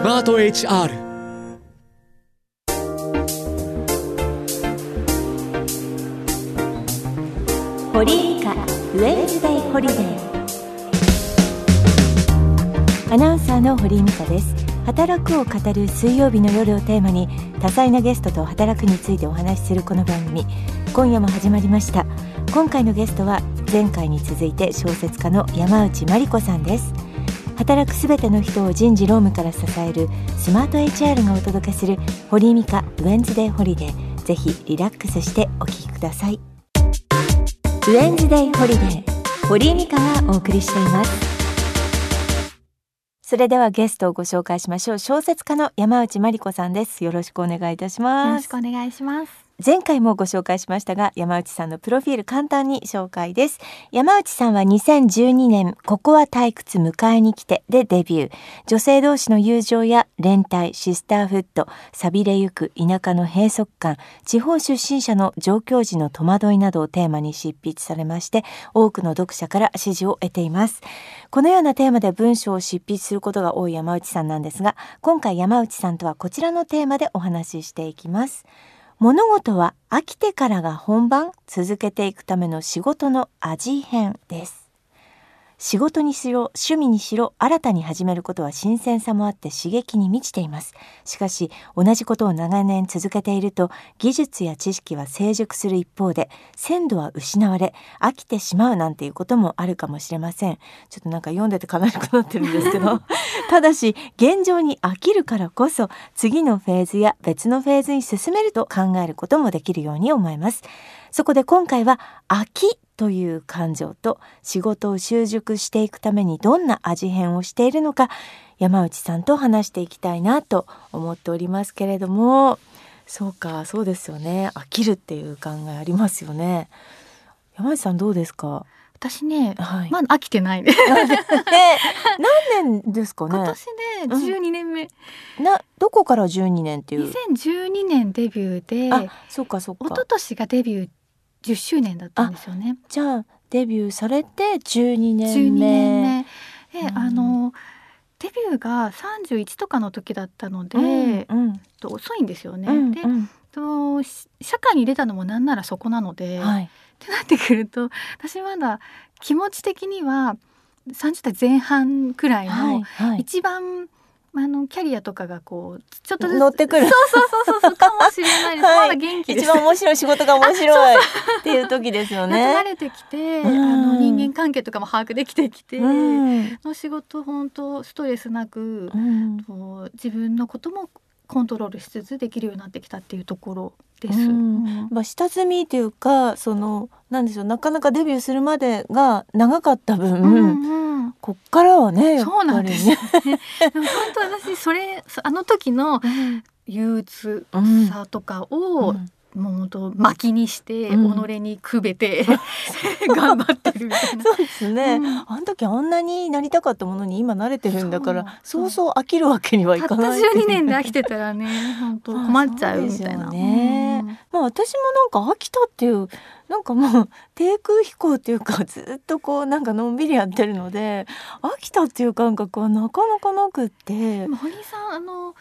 スマート HR 堀井美香ウェンズデイホリデーアナウンサーの堀井美香です。働くを語る水曜日の夜をテーマに多彩なゲストと働くについてお話しするこの番組。今夜も始まりました。今回のゲストは前回に続いて小説家の山内真理子さんです。働くすべての人を人事労務から支えるスマート HR がお届けする堀井美香 Wednesday Holiday。ぜひリラックスしてお聞きください。 Wednesday Holiday 堀井美香がお送りしています。それではゲストをご紹介しましょう。小説家の山内マリコさんです。よろしくお願いいたします。よろしくお願いします。前回もご紹介しましたが山内さんのプロフィール簡単に紹介です。山内さんは2012年ここは退屈迎えに来てでデビュー。女性同士の友情や連帯シスターフッド錆びれゆく田舎の閉塞感地方出身者の上京時の戸惑いなどをテーマに執筆されまして多くの読者から支持を得ています。このようなテーマで文章を執筆することが多い山内さんなんですが今回山内さんとはこちらのテーマでお話ししていきます。物事は飽きてからが本番続けていくための仕事の味変です。仕事にしろ趣味にしろ新たに始めることは新鮮さもあって刺激に満ちています。しかし同じことを長年続けていると技術や知識は成熟する一方で鮮度は失われ飽きてしまうなんていうこともあるかもしれません。ちょっとなんか読んでて悲しくなってるんですけど。ただし現状に飽きるからこそ次のフェーズや別のフェーズに進めると考えることもできるように思います。そこで今回は飽きという感情と仕事を習熟していくためにどんな味変をしているのか山内さんと話していきたいなと思っておりますけれども。そうかそうですよね。飽きるっていう考えありますよね。山内さんどうですか？私ね、はい、まだ飽きてない。ね 何年ですかね？今年で12年目、うん、などこから12年っていう？2012年デビューで。あそうかそうか。一昨年がデビュー10周年だったんですよね。じゃあデビューされて12年目。年目で、うん、あのデビューが31とかの時だったので、うんうん、遅いんですよね。うんうん、でと社会に出たのもなんならそこなので、はい、ってなってくると私まだ気持ち的には30代前半くらいの一番あのキャリアとかがこうちょっと乗ってくる。そうそうそうそうかもしれないです、はい、まだ元気一番面白い仕事が面白い っていう時ですよね。慣れてきて、うん、あの人間関係とかも把握できてきて、うん、の仕事本当ストレスなく、うん、自分のこともコントロールしつつできるようになってきたっていうところです。まあ下積みっていうかそのなんでしょうなかなかデビューするまでが長かった分、うんうん、こっからはねやっぱりね。ね でも本当私それあの時の憂鬱さとかを、うんもう本当薪にして、己にくべて 頑張ってるみたいな。そうですね、うん、あの時あんなになりたかったものに今慣れてるんだからそうそう。飽きるわけにはいかない。たった12年で飽きてたらね 本当困っちゃうみたいな。ね、うん、まあ私もなんか飽きたっていうなんかもう低空飛行っていうかずっとこうなんかのんびりやってるので飽きたっていう感覚はなかなかなくって。堀さんあの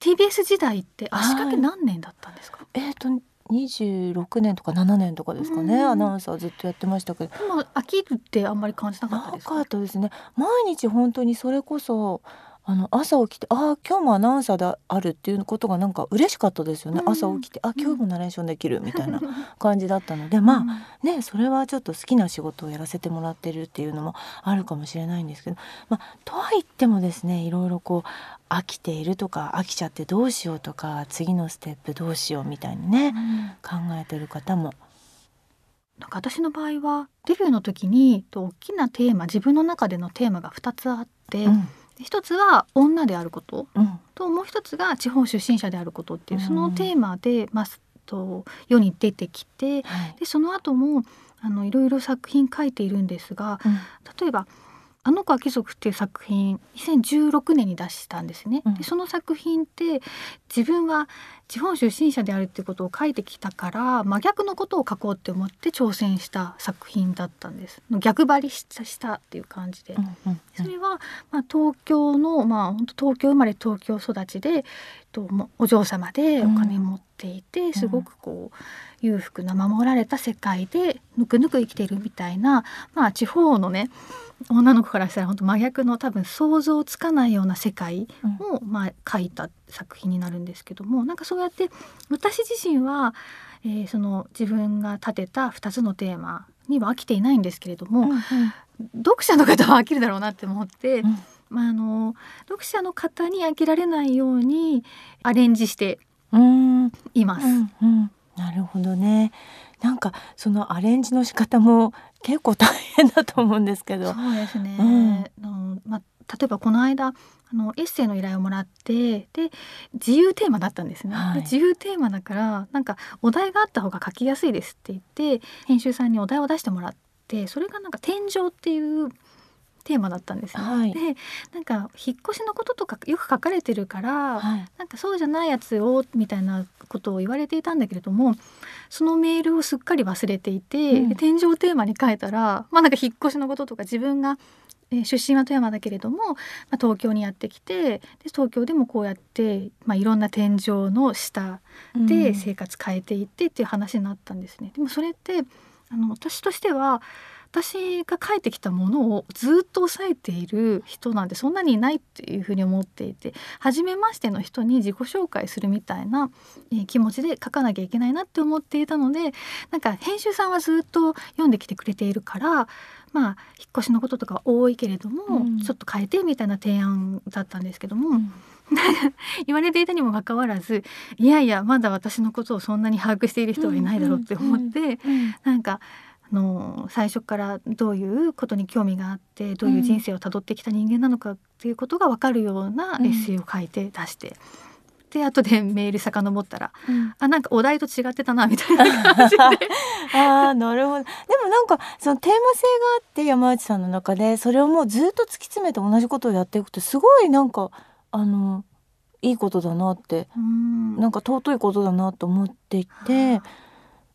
TBS 時代って足掛け何年だったんですか、はい、えっ、ー、と26年とか7年とかですかね、アナウンサーずっとやってましたけど。でも飽きるってあんまり感じなかったですか？なかったですね。毎日本当にそれこそあの朝起きてああ今日もアナウンサーであるっていうことがなんか嬉しかったですよね、うん、朝起きてあ今日もナレーションできるみたいな 感じだったので、まあねそれはちょっと好きな仕事をやらせてもらってるっていうのもあるかもしれないんですけど、まあ、とは言ってもですねいろいろこう飽きているとか飽きちゃってどうしようとか次のステップどうしようみたいにね、うん、考えてる方も。なんか私の場合はデビューの時に大きなテーマ自分の中でのテーマが2つあって、うん一つは女であること、うん、ともう一つが地方出身者であることっていう、そのテーマで、まあ、と世に出てきて、はい、でその後もあのいろいろ作品書いているんですが、うん、例えばあの子は貴族っていう作品2016年に出したんですね。うん、でその作品って自分は地方出身者であるっていうことを書いてきたから真逆のことを書こうって思って挑戦した作品だったんです。逆張りしたしたっていう感じで、それはまあ東京のまあ本当東京生まれ東京育ちでとお嬢様でお金持っていて、うん、すごくこう裕福な守られた世界でぬくぬく生きているみたいなまあ地方のね女の子からしたら本当真逆の多分想像つかないような世界を、まあ、書いた作品になるんですけどもなんかそうやって私自身は、えー、その自分が立てた2つのテーマには飽きていないんですけれども、うんうん、読者の方は飽きるだろうなって思って。うんまあ、あの読者の方に飽きられないようにアレンジしています。うんうん、なるほどね。なんかそのアレンジの仕方も結構大変だと思うんですけど。そうですね。うん、のまあ例えばこの間あのエッセイの依頼をもらってで自由テーマだったんですね、はい、自由テーマだからなんかお題があった方が書きやすいですって言って編集さんにお題を出してもらってそれがなんか天井っていうテーマだったんですね。はい、でなんか引っ越しのこととかよく書かれてるから、はい、なんかそうじゃないやつをみたいなことを言われていたんだけれどもそのメールをすっかり忘れていて、うん、天井テーマに書いたらまあなんか引っ越しのこととか自分がえ出身は富山だけれども、まあ、東京にやってきてで東京でもこうやって、まあ、いろんな天井の下で生活変えていってっていう話になったんですね。でもそれってあの私としては私が書いてきたものをずっと抑えている人なんてそんなにいないっていうふうに思っていて初めましての人に自己紹介するみたいな、えー、気持ちで書かなきゃいけないなって思っていたのでなんか編集さんはずっと読んできてくれているからまあ引っ越しのこととか多いけれども、うん、ちょっと変えてみたいな提案だったんですけども。うん。言われていたにもかかわらずいやいやまだ私のことをそんなに把握している人はいないだろうって思って、うん。うん。うん、なんかの最初からどういうことに興味があってどういう人生をたどってきた人間なのかっていうことが分かるようなエッセイを書いて出して。で後でメール遡ったら、うん、あなんかお題と違ってたなみたいな。感じであなるほど。でもなんかそのテーマ性があって山内さんの中でそれをもうずっと突き詰めて同じことをやっていくとすごいなんかあのいいことだなって、うん、なんか尊いことだなと思っていて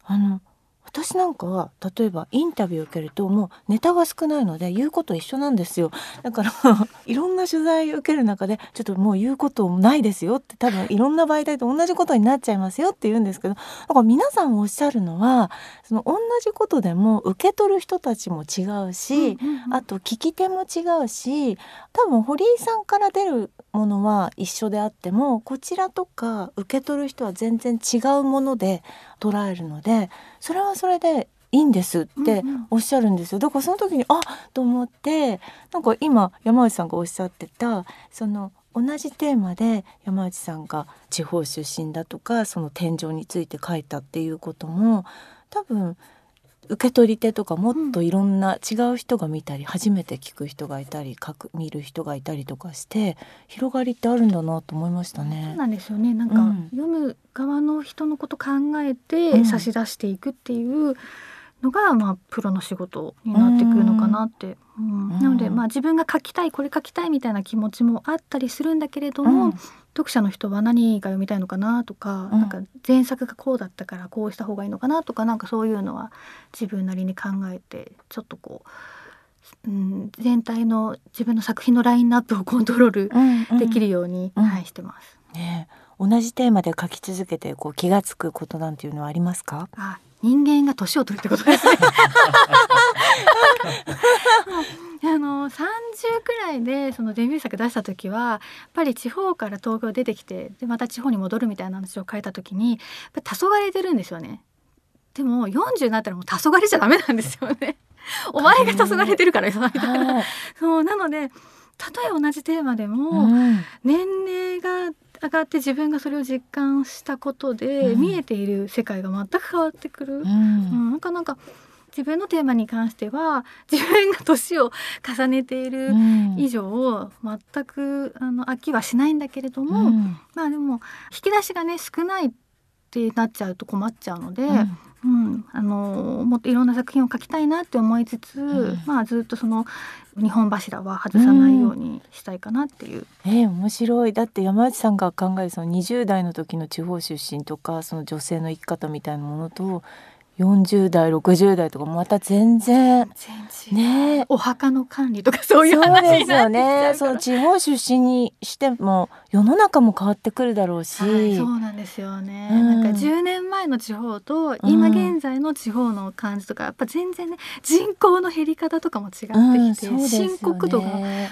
あの私なんかは例えばインタビュー受けるともうネタが少ないので言うこと一緒なんですよ。だから いろんな取材受ける中でちょっともう言うことないですよって多分いろんな媒体と同じことになっちゃいますよって言うんですけどだから皆さんおっしゃるのはその同じことでも受け取る人たちも違うし、あと聞き手も違うし多分堀井さんから出るものは一緒であってもこちらとか受け取る人は全然違うもので捉えるのでそれはそれでいいんですっておっしゃるんですよ、だからその時にあと思ってなんか今山内さんがおっしゃってたその同じテーマで山内さんが地方出身だとかその天井について書いたっていうことも多分受け取り手とかもっといろんな違う人が見たり、初めて聞く人がいたり書く見る人がいたりとかして広がりってあるんだなと思いましたね。そうなんですよね。なんか、うん、読む側の人のこと考えて差し出していくっていうのが、うん、まあプロの仕事になってくるのかなって。うん、なのでまあ自分が書きたいこれ書きたいみたいな気持ちもあったりするんだけれども、読者の人は何が読みたいのかなとか、うん、なんか前作がこうだったからこうした方がいいのかなとかなんかそういうのは自分なりに考えてちょっとこう、うん、全体の自分の作品のラインナップをコントロールできるように、うん。うん、はい、してます。ね同じテーマで書き続けてこう気が付くことなんていうのはありますか？あ人間が年を取るってことですね あの30くらいでそのデビュー作出した時はやっぱり地方から東京出てきてでまた地方に戻るみたいな話を書いた時にやっぱ黄昏れてるんですよね。でも40になったらもう黄昏れちゃダメなんですよね。お前が黄昏れてるからみたいな。そうなのでたとえ同じテーマでも、年齢が上がって自分がそれを実感したことで、見えている世界が全く変わってくる。うん、うん、なんかなんか自分のテーマに関しては 自分が年を重ねている以上、全くあの飽きはしないんだけれども、うん、まあでも引き出しがね少ないってなっちゃうと困っちゃうので、うん。うん、あのもっといろんな作品を書きたいなって思いつつ、うん、まあずっとその日本柱は外さないようにしたいかなっていう。うん、えー、面白い。だって山内さんが考えるその20代の時の地方出身とかその女性の生き方みたいなものと40代60代とかまた全然ね。お墓の管理とかそういう話そうですよね。その地方出身にしても世の中も変わってくるだろうし、はい、そうなんですよね、うん、なんか10年前の地方と今現在の地方の感じとか、やっぱ全然ね人口の減り方とかも違ってきて、うんね、深刻度が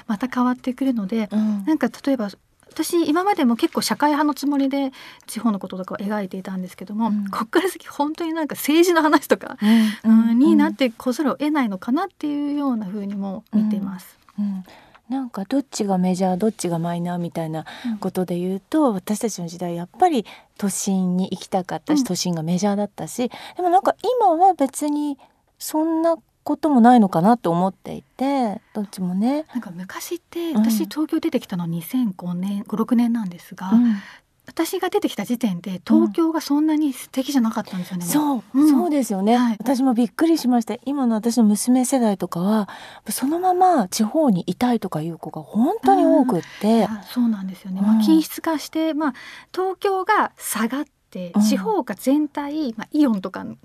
また変わってくるので、うん、なんか例えば私今までも結構社会派のつもりで地方のこととかを描いていたんですけども、うん、ここから先本当になんか政治の話とか、うん、うん、になってこざるを得ないのかなっていうような風にも見ています。うん。なんかどっちがメジャーどっちがマイナーみたいなことで言うと、うん、私たちの時代やっぱり都心に行きたかったし、都心がメジャーだったしでもなんか今は別にそんなこともないのかなと思っていてどっちもね。なんか昔って私東京出てきたの2005年56年なんですが、うん、私が出てきた時点で東京がそんなに素敵じゃなかったんですよね。うん、そう、うん、そうですよね、はい、私もびっくりしました。今の私の娘世代とかはそのまま地方にいたいとかいう子が本当に多くって、うん、そうなんですよね。まあ均質化してまあ東京が下がって、地方が全体、まあ、イオンとかの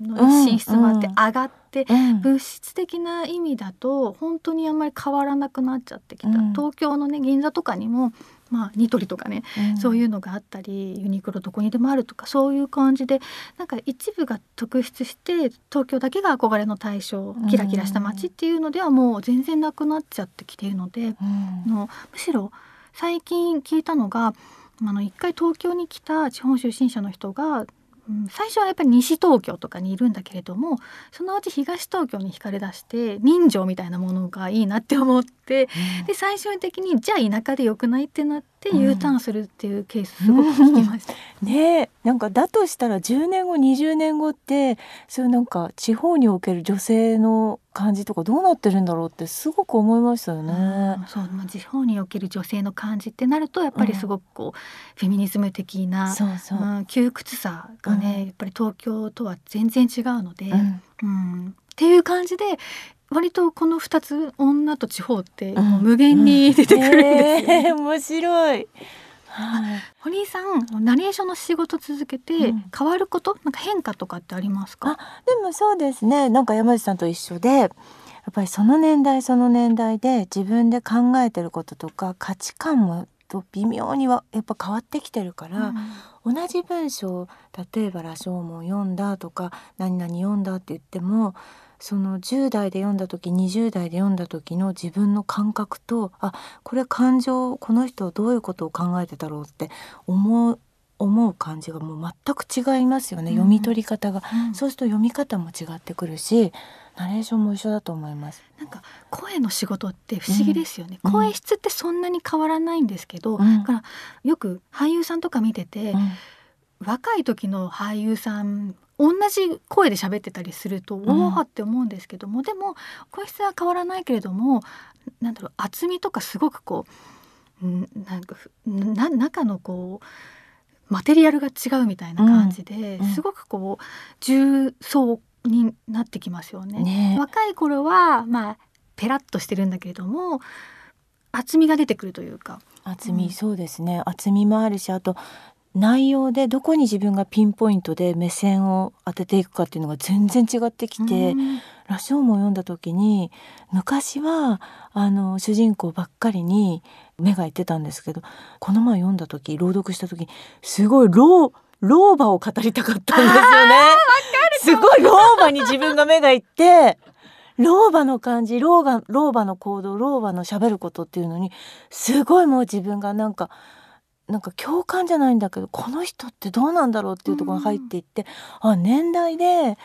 進出もあって上がって、物質的な意味だと本当にあんまり変わらなくなっちゃってきた、東京のね銀座とかにもまあ、ニトリとかね、うん、そういうのがあったりユニクロどこにでもあるとかそういう感じでなんか一部が特筆して東京だけが憧れの対象キラキラした街っていうのではもう全然なくなっちゃってきているので、うん、のむしろ最近聞いたのがあの一回東京に来た地方出身者の人が最初はやっぱり西東京とかにいるんだけれどもそのうち東東京に惹かれ出して人情みたいなものがいいなって思って、うん、で最終的にじゃあ田舎でよくないってなって U ターンするっていうケースすごく聞きました。うん、ねなんかだとしたら10年後20年後ってそういうなんか地方における女性の感じとかどうなってるんだろうってすごく思いましたよね。うん、そう、まあ、地方における女性の感じってなるとやっぱりすごくこう、うん、フェミニズム的なそうそう、うん、窮屈さがね、やっぱり東京とは全然違うので、うん。っていう感じで割とこの2つ女と地方って無限に出てくるんですよ、ね、えー、面白い。はい、堀井さんナレーションの仕事続けて変わること、うん、なんか変化とかってありますか？でもそうですね。なんか山内さんと一緒でやっぱりその年代その年代で自分で考えてることとか価値観もと微妙にはやっぱ変わってきてるから、うん、同じ文章例えば「羅生門」読んだとか「何々読んだ」って言ってもその10代で読んだ時20代で読んだ時の自分の感覚とあこれ感情この人はどういうことを考えてたろうって思う思う感じがもう全く違いますよね、うん、読み取り方が、うん、そうすると読み方も違ってくるしナレーションも一緒だと思います。なんか声の仕事って不思議ですよね、うん、声質ってそんなに変わらないんですけど、だからよく俳優さんとか見てて、若い時の俳優さん同じ声で喋ってたりすると、おおって思うんですけどもでも声質は変わらないけれどもなんだろう厚みとかすごくこうなんかな中のこうマテリアルが違うみたいな感じで、うん、すごくこう重層になってきますよね。ね。若い頃はまあペラッとしてるんだけれども厚みが出てくるというか。厚み、うん、そうですね。厚みもあるしあと内容でどこに自分がピンポイントで目線を当てていくかっていうのが全然違ってきて「羅生門」を読んだ時に昔はあの主人公ばっかりに目がいってたんですけどこの前読んだ時朗読した時すごい老老婆を語りたかったんですよね。すごい老婆に自分が目がいって老婆の感じ老婆老婆の行動老婆のしゃべることっていうのにすごいもう自分がなんか。なんか共感じゃないんだけどこの人ってどうなんだろうっていうところに入っていって、うん、あ年代で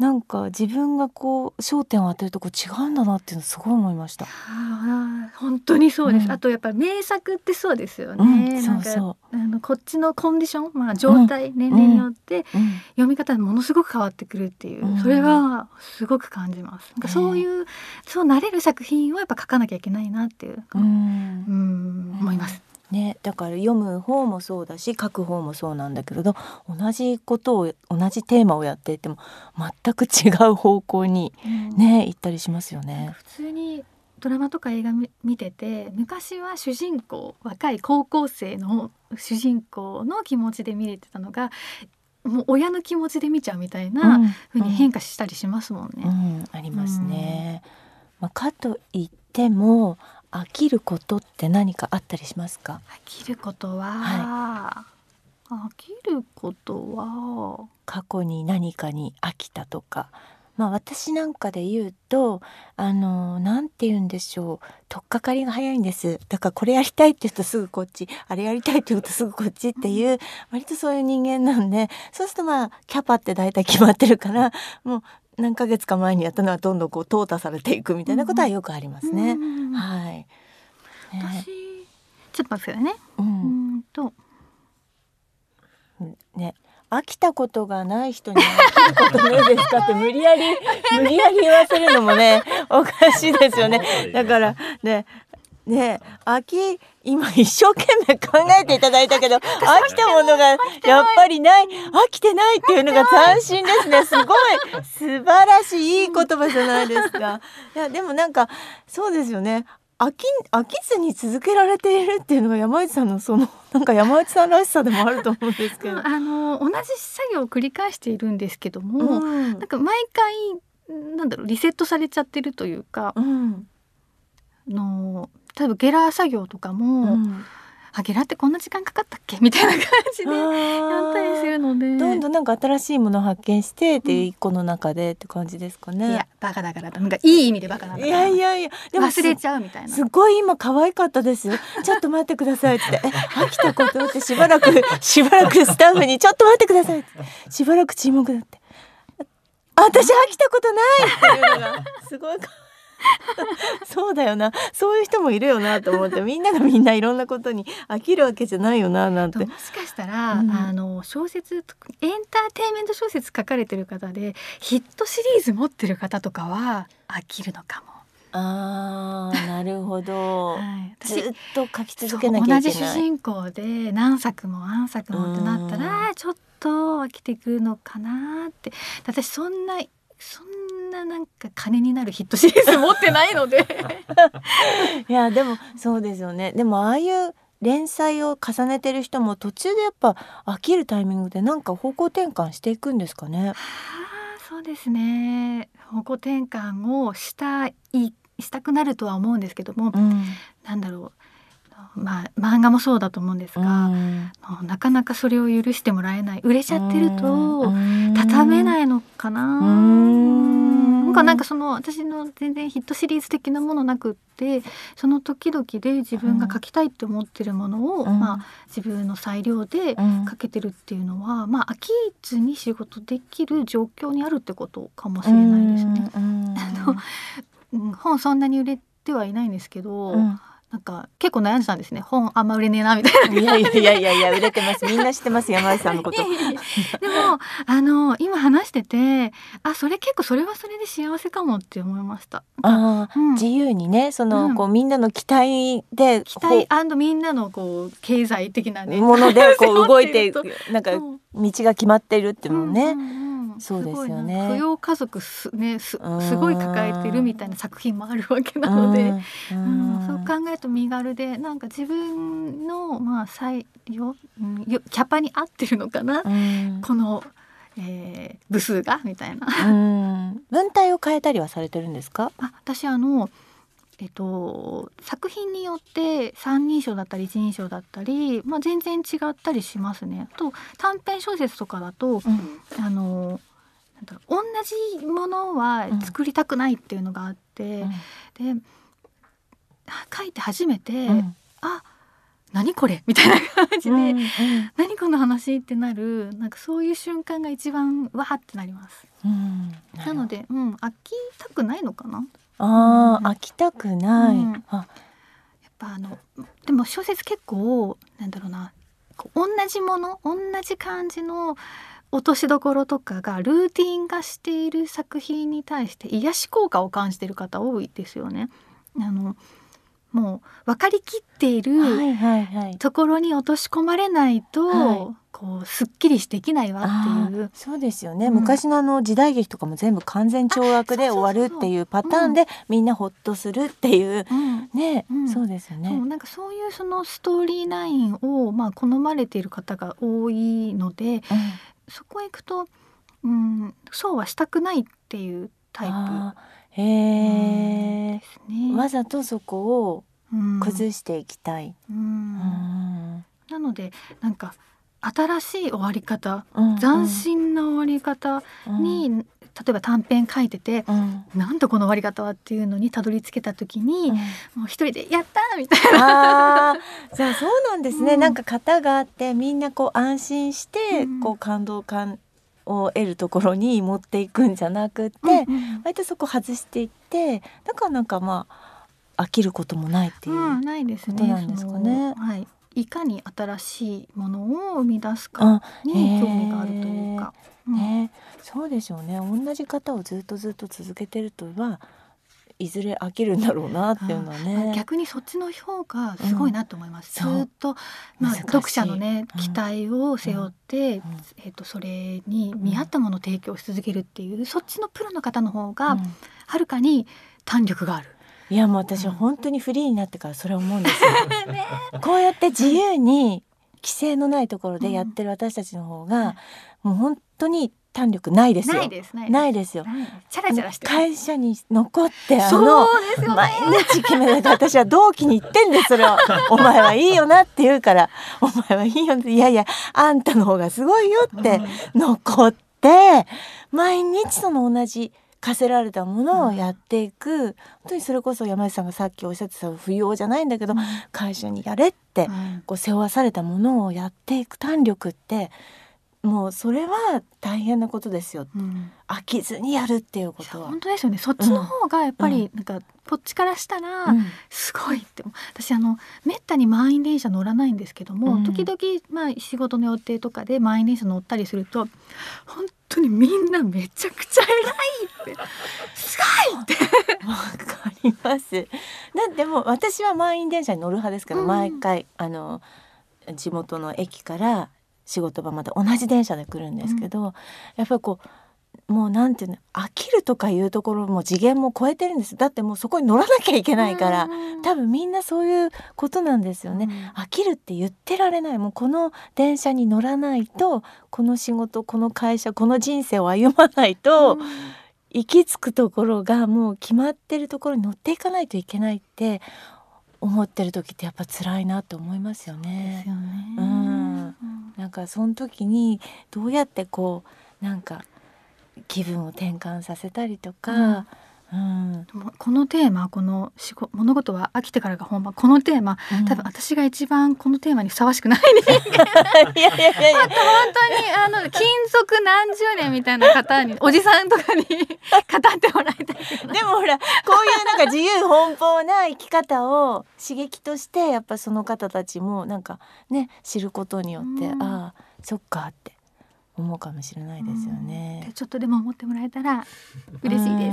なんか自分がこう焦点を当てるとこ違うんだなっていうのすごい思いました。本当にそうです、うん、あとやっぱり名作ってそうですよね。うん、そうそう。あのこっちのコンディション、まあ、状態、うん、年齢によって読み方ものすごく変わってくるっていう、それはすごく感じます。なんかそういう、そうなれる作品をやっぱ書かなきゃいけないなっていう、うん思います。ね、だから読む方もそうだし書く方もそうなんだけれど同じことを同じテーマをやっていても全く違う方向にね、うん、行ったりしますよね。普通にドラマとか映画見てて昔は主人公若い高校生の主人公の気持ちで見れてたのがもう親の気持ちで見ちゃうみたいなふうに変化したりしますもんね。うんうん、ありますね。まあ、かといっても飽きることって何かあったりしますか？飽きることは、はい、飽きることは過去に何かに飽きたとか。まあ私なんかで言うとあのなんて言うんでしょう。取っかかりが早いんです。だからこれやりたいって言うとすぐこっちあれやりたいって言うとすぐこっちっていう割とそういう人間なんで。そうするとまあキャパって大体決まってるからもう何ヶ月か前にやったのはどんどんこう淘汰されていくみたいなことはよくありますね。はい。私ちょっと待ってくださいね。うん、うんとね。飽きたことがない人に飽きることないですかって無理やり無理やり言わせるのもねおかしいですよね だからねね秋今一生懸命考えていただいたけど飽きたものがやっぱりない。飽きてないっていうのが斬新ですね。すごい。素晴らしいいい言葉じゃないですか。いやでもなんかそうですよね。飽き飽きずに続けられているっていうのが山内さんのその なんか山内さんらしさでもあると思うんですけど。あの同じ作業を繰り返しているんですけども、うん、なんか毎回なんだろうリセットされちゃってるというか、うん、の例えばゲラー作業とかも、うん、あゲラってこんな時間かかったっけ？みたいな感じでやったりするので。どんどんなんか新しいものを発見してって一個の中でって感じですかね、いやバカだからなんかいい意味でバカなんだいやいやいやでも忘れちゃうみたいな。すごい今可愛かったです。よちょっと待ってくださいって。飽きたことってしばらく しばらくスタッフにちょっと待ってくださいって。しばらく沈黙だって。私飽きたことないっていうのがすごい そうだよな。そういう人もいるよなと思ってみんながみんないろんなことに飽きるわけじゃないよななんて。もしかしたら、うん、あの小説エンターテインメント小説書かれてる方でヒットシリーズ持ってる方とかは飽きるのかも。あーなるほど、はい、ずっと書き続けなきゃいけない。同じ主人公で何作も何作もってなったらちょっと飽きてくるのかなって。私そんなそんななんか金になるヒットシリーズ持ってないので。いやでもそうですよね。でもああいう連載を重ねてる人も途中でやっぱ飽きるタイミングでなんか方向転換していくんですかね。はあ、そうですね。方向転換をしたいしたくなるとは思うんですけども、うん、なんだろう。まあ、漫画もそうだと思うんですが、うん、なかなかそれを許してもらえない。売れちゃってると畳めないのかな。なん。かなんかその私の全然ヒットシリーズ的なものなくってその時々で自分が書きたいって思ってるものを、うん、まあ、自分の裁量で書けてるっていうのは、うん、まあ飽きずに仕事できる状況にあるってことかもしれないですね。あの本そんなに売れてはいないんですけど、なんか結構悩んでたんですね。本あんま売れねえなみたいな。いやいやいやいや売れてます。みんな知ってます山内さんのこと。でもあの今話しててあそれ結構それはそれで幸せかもって思いました。あ、うん、自由にねその、うん、こうみんなの期待で期待みんなのこう経済的なね。ものでこう 動いてなんか道が決まってるっていうのね、うんうんそうですよね。扶養家族すねすすごい抱えてるみたいな作品もあるわけなので、うん、そう考えると身軽でなんか自分のまあ採用、うん、キャパに合ってるのかな、この。えー、部数がみたいな。文体を変えたりはされてるんですか？あ私あのえっと、作品によって三人称だったり一人称だったり、まあ、全然違ったりしますね。と短編小説とかだと、うん、あの同じものは作りたくないっていうのがあって、うん、で書いて初めて、うん、あ何これみたいな感じで、うんうん、何この話ってなるなんかそういう瞬間が一番わってなります。うん、なので、うん、飽きたくないのかな？あ、うん、飽きたくない。うん、あ。やっぱあのでも小説結構なんだろうな同じもの同じ感じの落としどころとかがルーティン化している作品に対して癒し効果を感じている方多いですよね。あのもう分かりきっているところに落とし込まれないと、はい、こうすっきりできないわっていう。そうですよね、うん、昔のあの時代劇とかも全部完全懲悪で終わるっていうパターンでみんなほっとするっていう、うん、ね、うん、そうですよね。なんかそういうそのストーリーラインをまあ好まれている方が多いので、そこへ行くと、うん、そうはしたくないっていうタイプ。へえ、ね、わざとそこを崩していきたい。なのでなんか新しい終わり方、うんうん、斬新な終わり方に、うん、例えば短編書いてて、うん、なんとこの終わり方はっていうのにたどり着けた時に、うん、もう一人で「やった!」みたいな。じゃあ そうなんですね、うん、なんか型があってみんなこう安心して、こう感動感を得るところに持っていくんじゃなくて、うんうん、割とそこ外していってだからなんかまあ飽きることもないっていう、うん、ないですね。なんですかね。はい。いかに新しいものを生み出すかに興味があるというか。ね、そうでしょうね。同じ方をずっとずっと続けてるとはいずれ飽きるんだろうなっていうのはね、逆にそっちの方がすごいなと思います、う。ん、ずっと、まあ、読者のね期待を背負って、うん、えーと、それに見合ったものを提供し続けるっていう、そっちのプロの方の方がはるかに弾力がある。いやもう私は本当にフリーになってからそれ思うんですよ、ね、こうやって自由に規制のないところでやってる私たちの方が、もう本当に胆力ないですよ。ないですないです。よ。チャラチャラして会社に残ってあの、ね、毎日決めないと私は同期に言ってんですそれはお前はいいよなって言うから。お前はいいよいやいやあんたの方がすごいよって残って毎日その同じ課せられたものをやっていく、うん、本当にそれこそ山内さんがさっきおっしゃってた不要じゃないんだけど、うん、会社にやれって、こう背負わされたものをやっていく胆力ってもうそれは大変なことですよ、うん、飽きずにやるっていうことは。本当ですよね。そっちの方がやっぱりなんかこっちからしたらすごいって、うん、私あのめったに満員電車乗らないんですけども、うん、時々まあ仕事の予定とかで満員電車乗ったりすると本当にみんなめちゃくちゃ偉いって。すごいって。わかります。だっても私は満員電車に乗る派ですから、毎回あの地元の駅から仕事場まで同じ電車で来るんですけど、うん、やっぱりこうもうなんていうの飽きるとかいうところも次元も超えてるんです。だってもうそこに乗らなきゃいけないから、多分みんなそういうことなんですよね、飽きるって言ってられない。もうこの電車に乗らないとこの仕事この会社この人生を歩まないと、行き着くところがもう決まってるところに乗っていかないといけないって思ってる時ってやっぱ辛いなと思いますよね。よね。うん、なんかその時にどうやってこうなんか気分を転換させたりとか、うん。うん、このテーマこの物事は飽きてからが本番。このテーマ、うん、多分私が一番このテーマにふさわしくないね。いやいやいやいや。本当にあの勤続何十年みたいな方におじさんとかに 語ってもらいたいでもほらこういうなんか自由奔放な生き方を刺激としてやっぱその方たちもなんかね知ることによって、うん、ああそっかって思うかもしれないですよね。うん、ちょっとでも思ってもらえたら嬉しいで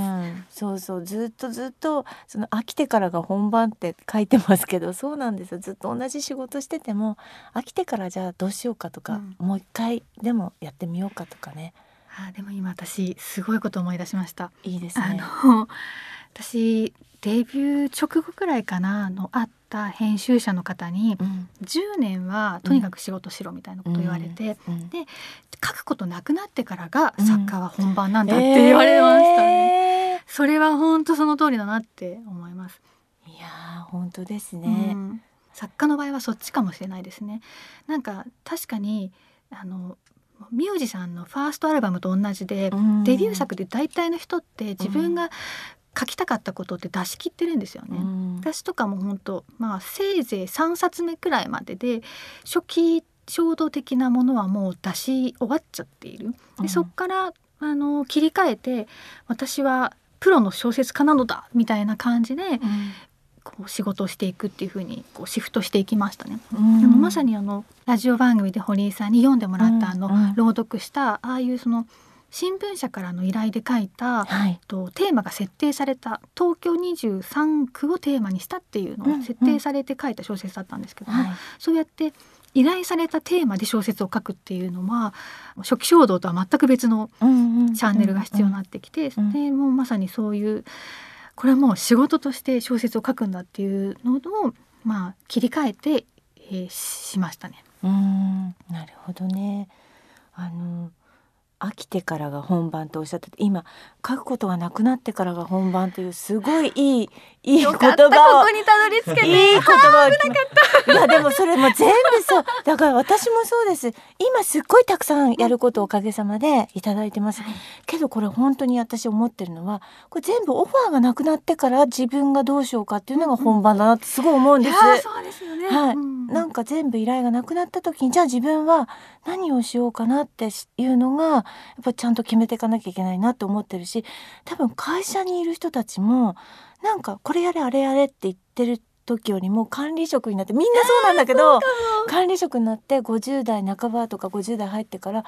す。そうそうずっとずっとその飽きてからが本番って書いてますけどそうなんですよずっと同じ仕事してても飽きてからじゃあどうしようかとか、うん、もう一回でもやってみようかとかね。あでも今私すごいこと思い出しました。いいですね。私デビュー直後くらいかなのあった編集者の方に、うん、10年はとにかく仕事しろみたいなこと言われて、うん、で書くことなくなってからが作家は本番なんだって言われましたね。えー、それは本当その通りだなって思います。いや本当ですね、作家の場合はそっちかもしれないですね。なんか確かにあのミュージシャンのファーストアルバムと同じで、デビュー作で大体の人って自分が書きたかったことって出し切ってるんですよね。うん、私とかも本当まあせいぜい3冊目くらいまでで初期衝動的なものはもう出し終わっちゃっている。でそっからあの切り替えて私はプロの小説家なのだみたいな感じで、うん、こう仕事をしていくっていう風にこうシフトしていきましたね。うん、あのまさにあのラジオ番組で堀井さんに読んでもらったあの、朗読したああいうその新聞社からの依頼で書いた、はい、とテーマが設定された東京23区をテーマにしたっていうのを設定されて書いた小説だったんですけども、うんうん、そうやって依頼されたテーマで小説を書くっていうのは初期衝動とは全く別のチャンネルが必要になってきて、でもうまさにそういうこれはもう仕事として小説を書くんだっていうのをまあ切り替えて、えー、しましたね。うん。なるほどね。あの飽きてからが本番とおっしゃってて今書くことがなくなってからが本番というすごいいいいい言葉をここにたどり着けて。いい言葉をいやでもそれも全部そう。だから私もそうです。今すっごいたくさんやることをおかげさまでいただいてます、けどこれ本当に私思ってるのはこれ全部オファーがなくなってから自分がどうしようかっていうのが本番だなってすごい思うんです、うん、そうですよね、はい、うん、なんか全部依頼がなくなった時にじゃあ自分は何をしようかなっていうのがやっぱちゃんと決めていかなきゃいけないなって思ってるし多分会社にいる人たちもなんかこれやれあれやれって言ってる時よりも管理職になってみんなそうなんだけど管理職になって50代半ばとか50代入ってから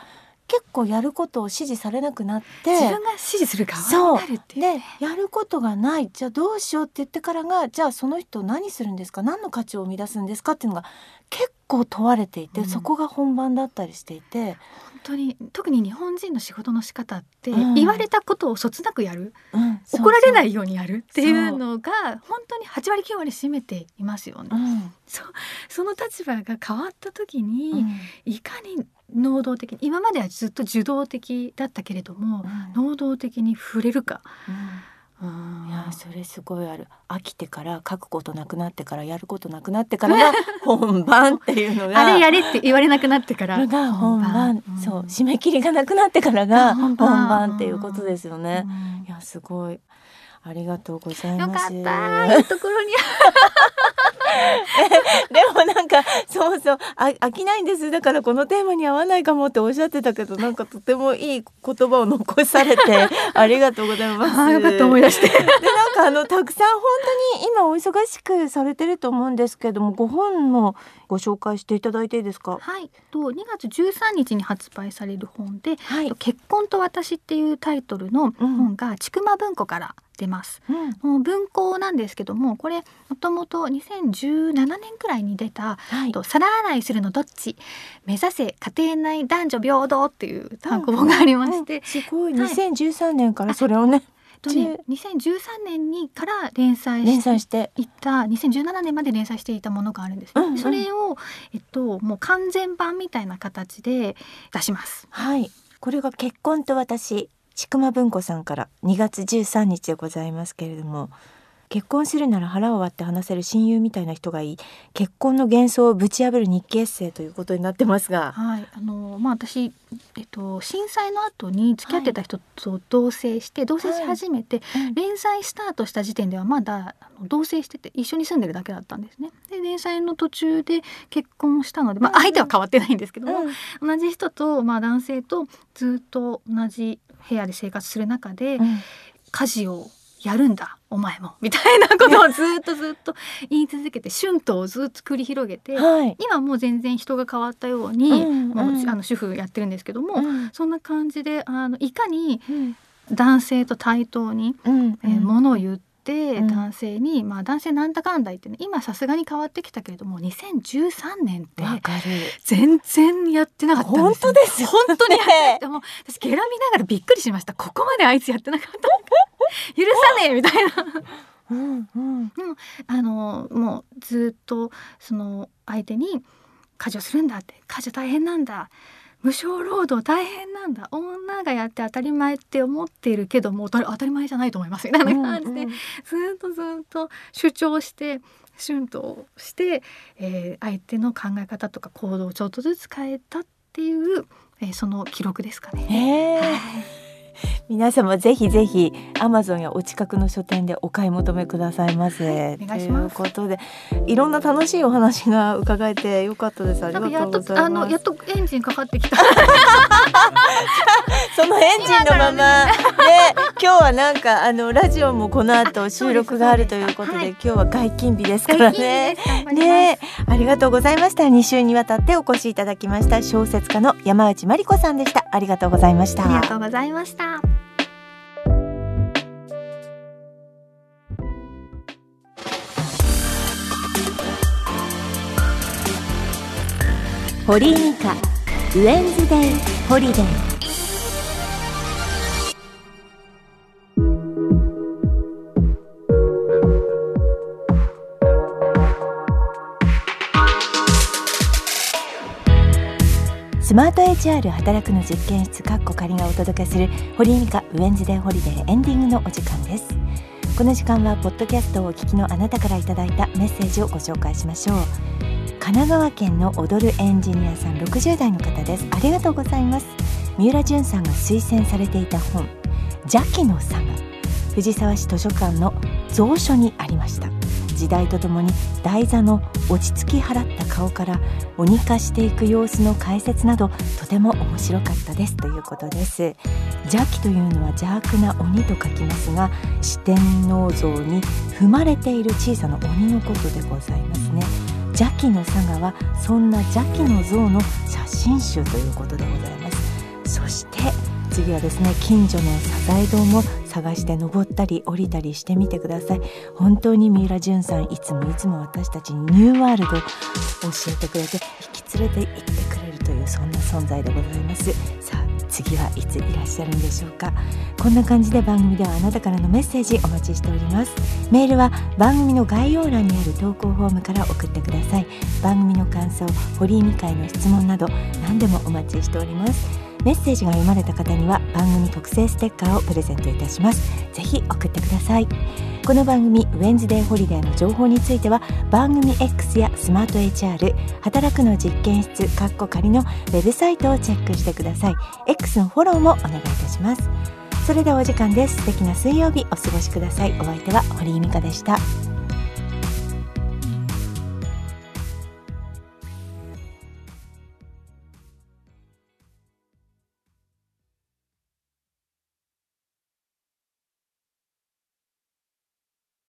結構やることを指示されなくなって自分が指示する側になるっていう、ね、でやることがない。じゃあどうしようって言ってからがじゃあその人何するんですか？何の価値を生み出すんですか？っていうのが結構問われていて、うん、そこが本番だったりしていて。当に特に日本人の仕事の仕方って、言われたことをそつなくやる、うん、怒られないようにやるっていうのが本当に8割9割占めていますよね。うん、そその立場が変わった時に、いかに能動的今まではずっと受動的だったけれども、能動的に触れるか。いやそれすごいある。飽きてから書くことなくなってからやることなくなってからが 本番っていうのが。あれやれって言われなくなってからが本番、うん、そう締め切りがなくなってからが本番っていうことですよね、うん、いやすごいありがとうございます。よかった。いいところに。でもなんかそうそうあ飽きないんですだからこのテーマに合わないかもっておっしゃってたけどなんかとてもいい言葉を残されて ありがとうございます。よかった思い出して。でなんかあのたくさん本当に今お忙しくされてると思うんですけどもご本もご紹介していただいていいですか？はいと2月13日に発売される本で、はい、結婚と私っていうタイトルの本がちくま文庫から出ます、うん、文庫なんですけどもこれもともと2017年くらいに出た「はい、皿洗いするのどっち目指せ家庭内男女平等」っていう単語がありまして、うん。うん、すごい2013年からそれをね、とね、2013年にから連載していった2017年まで連載していたものがあるんです、うんうん、それを、えっと、もう完全版みたいな形で出します。はい。これが結婚と私ちくま文庫さんから2月13日でございますけれども結婚するなら腹を割って話せる親友みたいな人がいい。結婚の幻想をぶち破る日記エッセイということになってますが、はい。あのまあ私、えっと、震災の後に付き合ってた人と同棲して、はい、同棲し始めて、はい、連載スタートした時点ではまだ同棲してて一緒に住んでるだけだったんですね。で連載の途中で結婚したので、まあ、相手は変わってないんですけども、うん、同じ人と、まあ、男性とずっと同じ部屋で生活する中で、うん、家事をやるんだお前も。みたいなことをずっとずっと言い続けて春闘をずっと繰り広げて、はい、今もう全然人が変わったように、うん、もうあの主婦やってるんですけども、うん、そんな感じであのいかに男性と対等に、うん、えー、ものを言ってて男性に、うん、まあ男性なんだかんだ言ってね今さすがに変わってきたけれども2013年って全然やってなかった本当です本当にでも私ゲラ見ながらびっくりしました。ここまであいつやってなかった許さねえみたいな。うん。うん、あのもうずっとその相手に家事をするんだって家事大変なんだ無償労働大変なんだ。女がやって当たり前って思っているけども当たり前じゃないと思います。みたいな感じで、ずっとずっと主張して春闘して、えー、相手の考え方とか行動をちょっとずつ変えたっていう、えー、その記録ですかね。えー皆様ぜひぜひアマゾンやお近くの書店でお買い求めくださいませ。お願いしますということでいろんな楽しいお話が伺えてよかったです。ありがとうございます。あのやっとエンジンかかってきた。そのエンジンのままで今日はなんかあのラジオもこの後収録があるということで、はい、今日は外勤日ですからね。ねありがとうございました。2週にわたってお越しいただきました小説家の山内真理子さんでした。ありがとうございました。ありがとうございました。堀井美香ウWednesday Holiday。 SmartHR 働くの実験室かっこ仮がお届けする堀井美香 Wednesday Holiday エンディングのお時間です。この時間はポッドキャストをお聞きのあなたからいただいたメッセージをご紹介しましょう。神奈川県の踊るエンジニアさん60代の方です。ありがとうございます。三浦淳さんが推薦されていた本邪気の差が藤沢市図書館の蔵書にありました。時代とともに台座の落ち着き払った顔から鬼化していく様子の解説などとても面白かったです。ということです。邪気というのは邪悪な鬼と書きますが四天王像に踏まれている小さな鬼のことでございますね。邪気の佐賀はそんな邪気の像の写真集ということでございます。そして次はですね近所のサザエ堂も探して登ったり降りたりしてみてください。本当に三浦淳さんいつもいつも私たちにニューワールドを教えてくれて引き連れて行ってくれるというそんな存在でございます。さあ次はいついらっしゃるんでしょうか。こんな感じで番組ではあなたからのメッセージお待ちしております。メールは番組の概要欄にある投稿フォームから送ってください。番組の感想堀井美会の質問など何でもお待ちしております。メッセージが読まれた方には番組特製ステッカーをプレゼントいたします。ぜひ送ってください。この番組ウェンズデーホリデーの情報については番組 X やスマート HR 働くの実験室かっこ仮のウェブサイトをチェックしてください。X のフォローもお願いいたします。それではお時間です。素敵な水曜日お過ごしください。お相手は堀井美香でした。